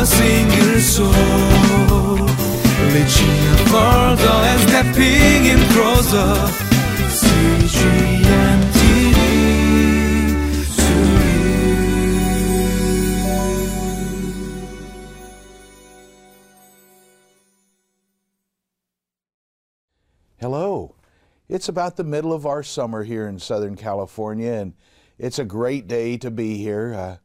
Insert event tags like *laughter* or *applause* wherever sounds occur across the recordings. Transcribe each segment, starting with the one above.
a single soul. Reaching further and stepping in closer. Hello. It's about the middle of our summer here in Southern California, and it's a great day to be here. Uh,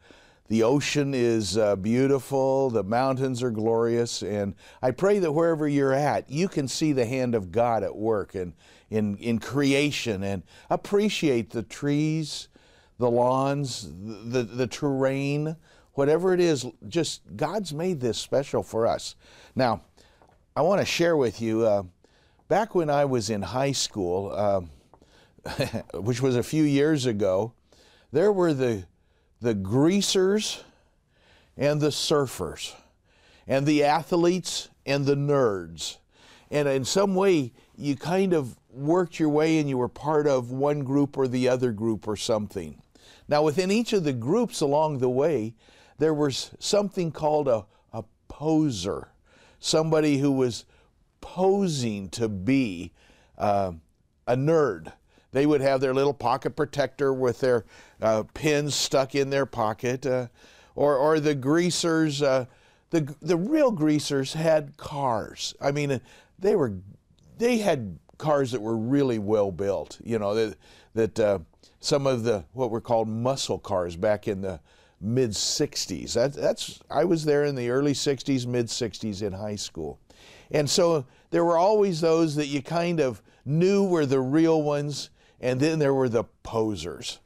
the ocean is uh, beautiful, the mountains are glorious, and I pray that wherever you're at, you can see the hand of God at work and in, in creation and appreciate the trees, the lawns, the, the terrain, whatever it is. Just God's made this special for us. Now, I want to share with you. Uh, back when I was in high school, uh, *laughs* which was a few years ago, there were the, the greasers and the surfers, and the athletes and the nerds. And in some way, you kind of worked your way and you were part of one group or the other group or something. Now, within each of the groups along the way, there was something called a, a poser, somebody who was posing to be uh, a nerd. They would have their little pocket protector with their uh, pins stuck in their pocket, uh, or, or the greasers. Uh, the the real greasers had cars. I mean, they were they had cars that were really well built. You know that that uh, some of the what were called muscle cars back in the mid 60s. That, that's I was there in the early 60s, mid 60s in high school. And so there were always those that you kind of knew were the real ones, and then there were the posers.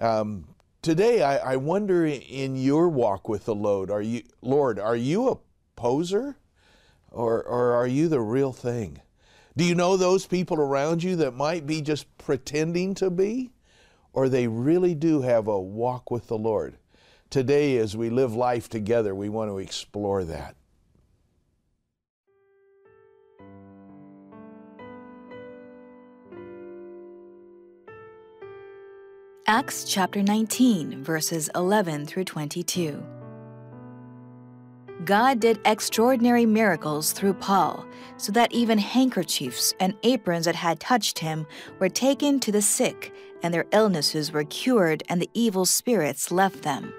Um, today, I, I wonder in your walk with the Lord, are you, Lord, are you a poser, or, or are you the real thing? Do you know those people around you that might be just pretending to be, or they really do have a walk with the Lord? Today, as we live life together, we want to explore that. Acts chapter 19, verses 11 through 22. God did extraordinary miracles through Paul, so that even handkerchiefs and aprons that had touched him were taken to the sick, and their illnesses were cured, and the evil spirits left them.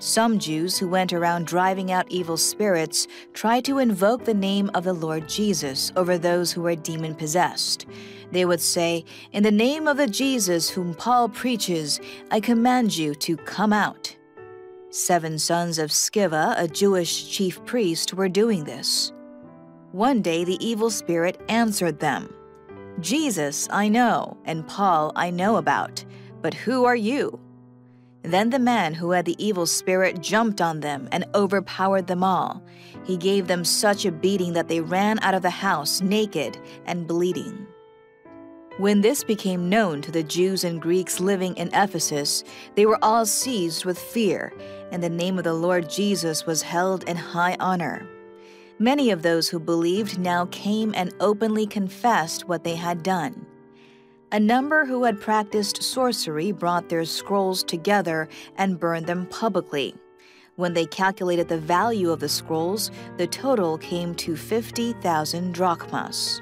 Some Jews who went around driving out evil spirits tried to invoke the name of the Lord Jesus over those who were demon possessed. They would say, In the name of the Jesus whom Paul preaches, I command you to come out. Seven sons of Sceva, a Jewish chief priest, were doing this. One day the evil spirit answered them Jesus I know, and Paul I know about, but who are you? Then the man who had the evil spirit jumped on them and overpowered them all. He gave them such a beating that they ran out of the house naked and bleeding. When this became known to the Jews and Greeks living in Ephesus, they were all seized with fear, and the name of the Lord Jesus was held in high honor. Many of those who believed now came and openly confessed what they had done. A number who had practiced sorcery brought their scrolls together and burned them publicly. When they calculated the value of the scrolls, the total came to 50,000 drachmas.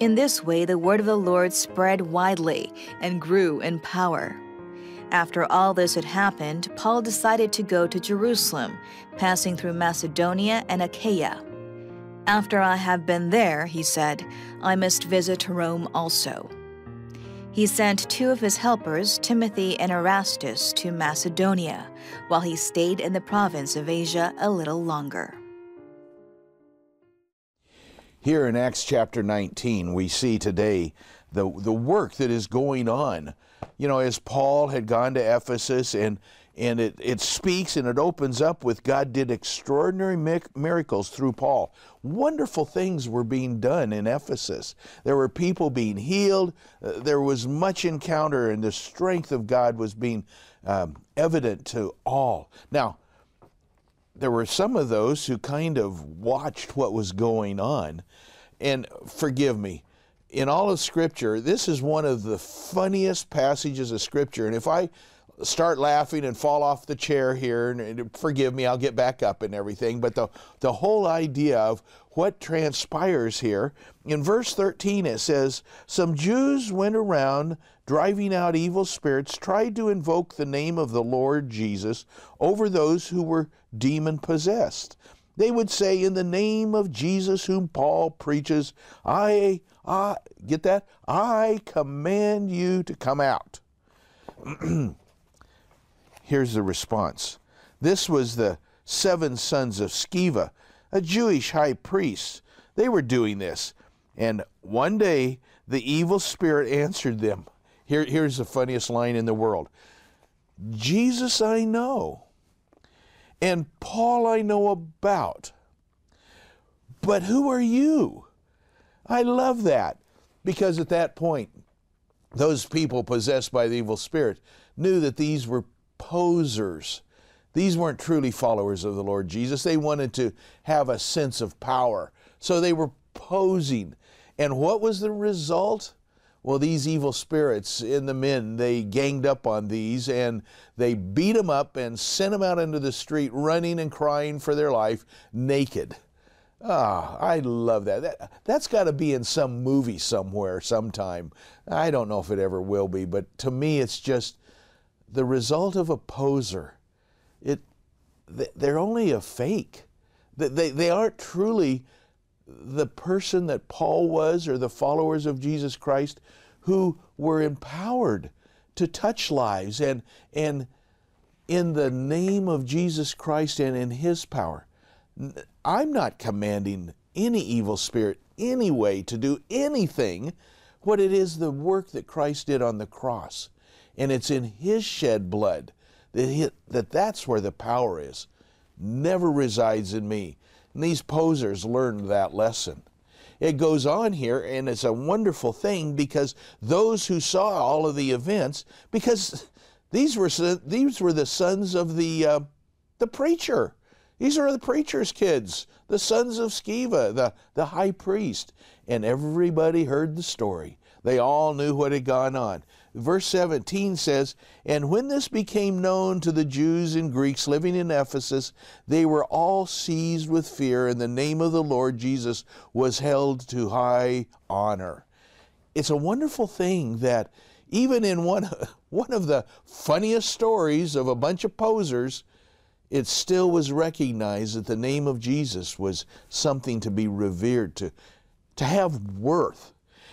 In this way, the word of the Lord spread widely and grew in power. After all this had happened, Paul decided to go to Jerusalem, passing through Macedonia and Achaia. After I have been there, he said, I must visit Rome also. He sent two of his helpers, Timothy and Erastus, to Macedonia, while he stayed in the province of Asia a little longer. Here in Acts chapter 19, we see today the, the work that is going on. You know, as Paul had gone to Ephesus and and it, it speaks and it opens up with God did extraordinary miracles through Paul. Wonderful things were being done in Ephesus. There were people being healed. Uh, there was much encounter, and the strength of God was being um, evident to all. Now, there were some of those who kind of watched what was going on. And forgive me, in all of Scripture, this is one of the funniest passages of Scripture. And if I start laughing and fall off the chair here and forgive me i'll get back up and everything. But the, the whole idea of what transpires here in verse 13 it says some jews went around driving out evil spirits tried to invoke the name of the lord jesus over those who were demon possessed they would say in the name of jesus whom paul preaches i i get that? I command you to come out *clears throat* Here's the response. This was the seven sons of Sceva, a Jewish high priest. They were doing this. And one day the evil spirit answered them. Here, here's the funniest line in the world Jesus I know, and Paul I know about. But who are you? I love that because at that point, those people possessed by the evil spirit knew that these were posers. These weren't truly followers of the Lord Jesus. They wanted to have a sense of power. So they were posing. And what was the result? Well, these evil spirits in the men, they ganged up on these and they beat them up and sent them out into the street running and crying for their life naked. Ah, I love that. that that's got to be in some movie somewhere sometime. I don't know if it ever will be, but to me it's just the result of a poser. It, they're only a fake. They, they aren't truly the person that Paul was or the followers of Jesus Christ who were empowered to touch lives and, and in the name of Jesus Christ and in His power. I'm not commanding any evil spirit anyway to do anything. What it is the work that Christ did on the cross and it's in his shed blood that, he, that that's where the power is. Never resides in me. And these posers learned that lesson. It goes on here and it's a wonderful thing because those who saw all of the events because these were these were the sons of the uh, the preacher. These are the preacher's kids the sons of Sceva the the high priest. And everybody heard the story. They all knew what had gone on verse 17 says, And when this became known to the Jews and Greeks living in Ephesus, they were all seized with fear, and the name of the Lord Jesus was held to high honor. It's a wonderful thing that even in one, *laughs* one of the funniest stories of a bunch of posers, it still was recognized that the name of Jesus was something to be revered, to, to have worth.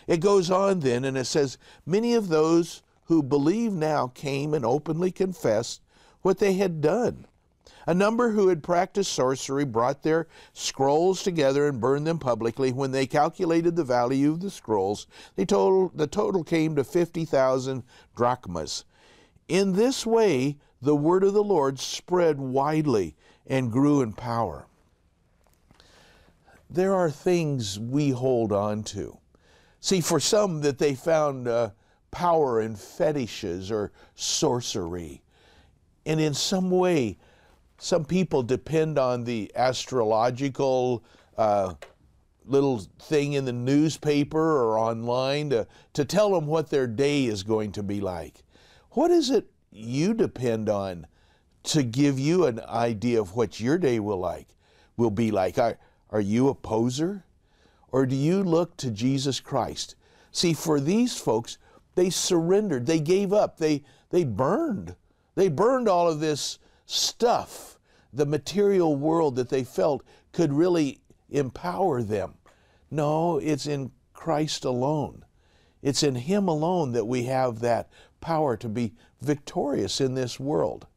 It goes on then and it says, Many of those who believe now came and openly confessed what they had done. A number who had practiced sorcery brought their scrolls together and burned them publicly. When they calculated the value of the scrolls, they told, the total came to 50,000 drachmas. In this way, the word of the Lord spread widely and grew in power. There are things we hold on to. See, for some that they found uh, power in fetishes or sorcery. And in some way, some people depend on the astrological uh, little thing in the newspaper or online to, to tell them what their day is going to be like. What is it you depend on to give you an idea of what your day will like will be like? Are, are you a poser? Or do you look to Jesus Christ? See, for these folks, they surrendered, they gave up, they, they burned. They burned all of this stuff, the material world that they felt could really empower them. No, it's in Christ alone. It's in Him alone that we have that power to be victorious in this world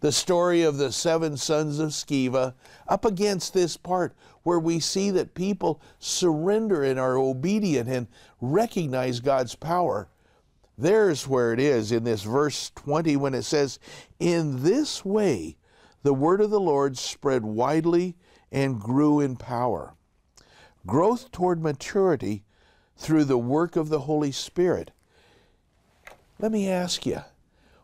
the story of the seven sons of Sceva up against this part where we see that people surrender and are obedient and recognize God's power. There's where it is in this verse 20 when it says, In this way the word of the Lord spread widely and grew in power. Growth toward maturity through the work of the Holy Spirit. Let me ask you,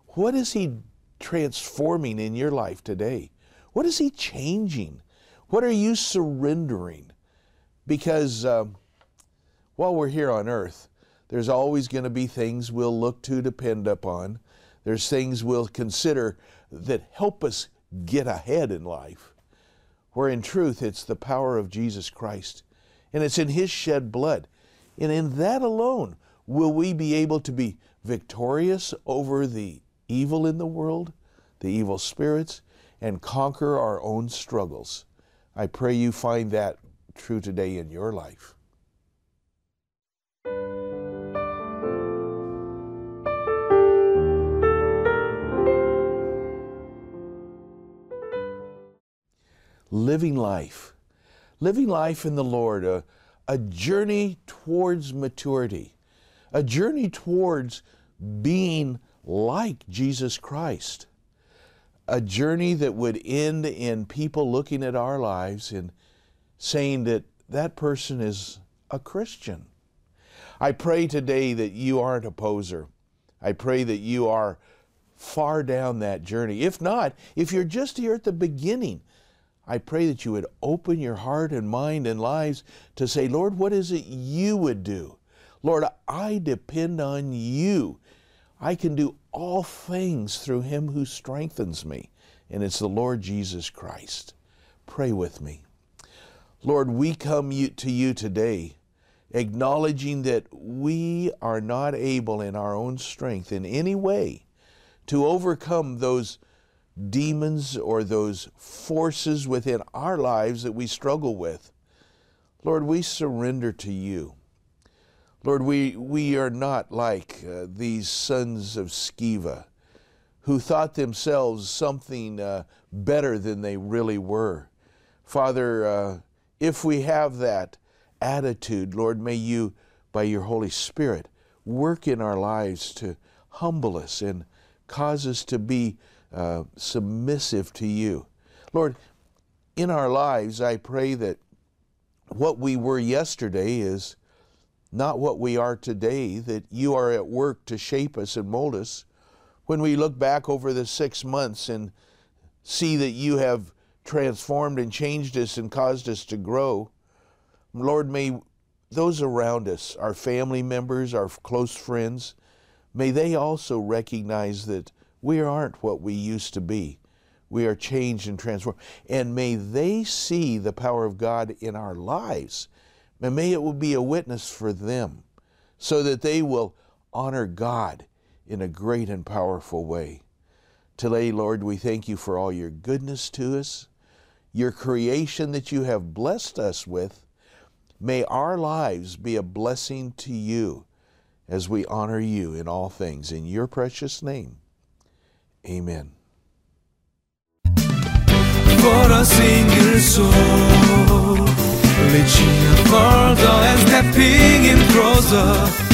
what is He transforming in your life today? What is He changing? What are you surrendering? Because um, while we're here on earth, there's always going to be things we'll look to depend upon. There's things we'll consider that help us get ahead in life, where in truth it's the power of Jesus Christ and it's in His shed blood. And in that alone will we be able to be victorious over the evil in the world, the evil spirits, and conquer our own struggles. I pray you find that true today in your life. Living life. Living life in the Lord, a, a journey towards maturity, a journey towards being like Jesus Christ a journey that would end in people looking at our lives and saying that that person is a Christian. I pray today that you aren't a poser. I pray that you are far down that journey. If not, if you're just here at the beginning, I pray that you would open your heart and mind and lives to say, Lord, what is it you would do? Lord, I depend on you I can do all things through him who strengthens me, and it's the Lord Jesus Christ. Pray with me. Lord, we come to you today acknowledging that we are not able in our own strength in any way to overcome those demons or those forces within our lives that we struggle with. Lord, we surrender to you. Lord, we, we are not like uh, these sons of Sceva who thought themselves something uh, better than they really were. Father, uh, if we have that attitude, Lord, may you, by your Holy Spirit, work in our lives to humble us and cause us to be uh, submissive to you. Lord, in our lives, I pray that what we were yesterday is not what we are today, that you are at work to shape us and mold us. When we look back over the six months and see that you have transformed and changed us and caused us to grow, Lord, may those around us, our family members, our close friends, may they also recognize that we aren't what we used to be. We are changed and transformed. And may they see the power of God in our lives and may it will be a witness for them so that they will honor God in a great and powerful way. Today, Lord, we thank you for all your goodness to us, your creation that you have blessed us with. May our lives be a blessing to you as we honor you in all things. In your precious name, amen. For a single soul. Reaching further and stepping in closer.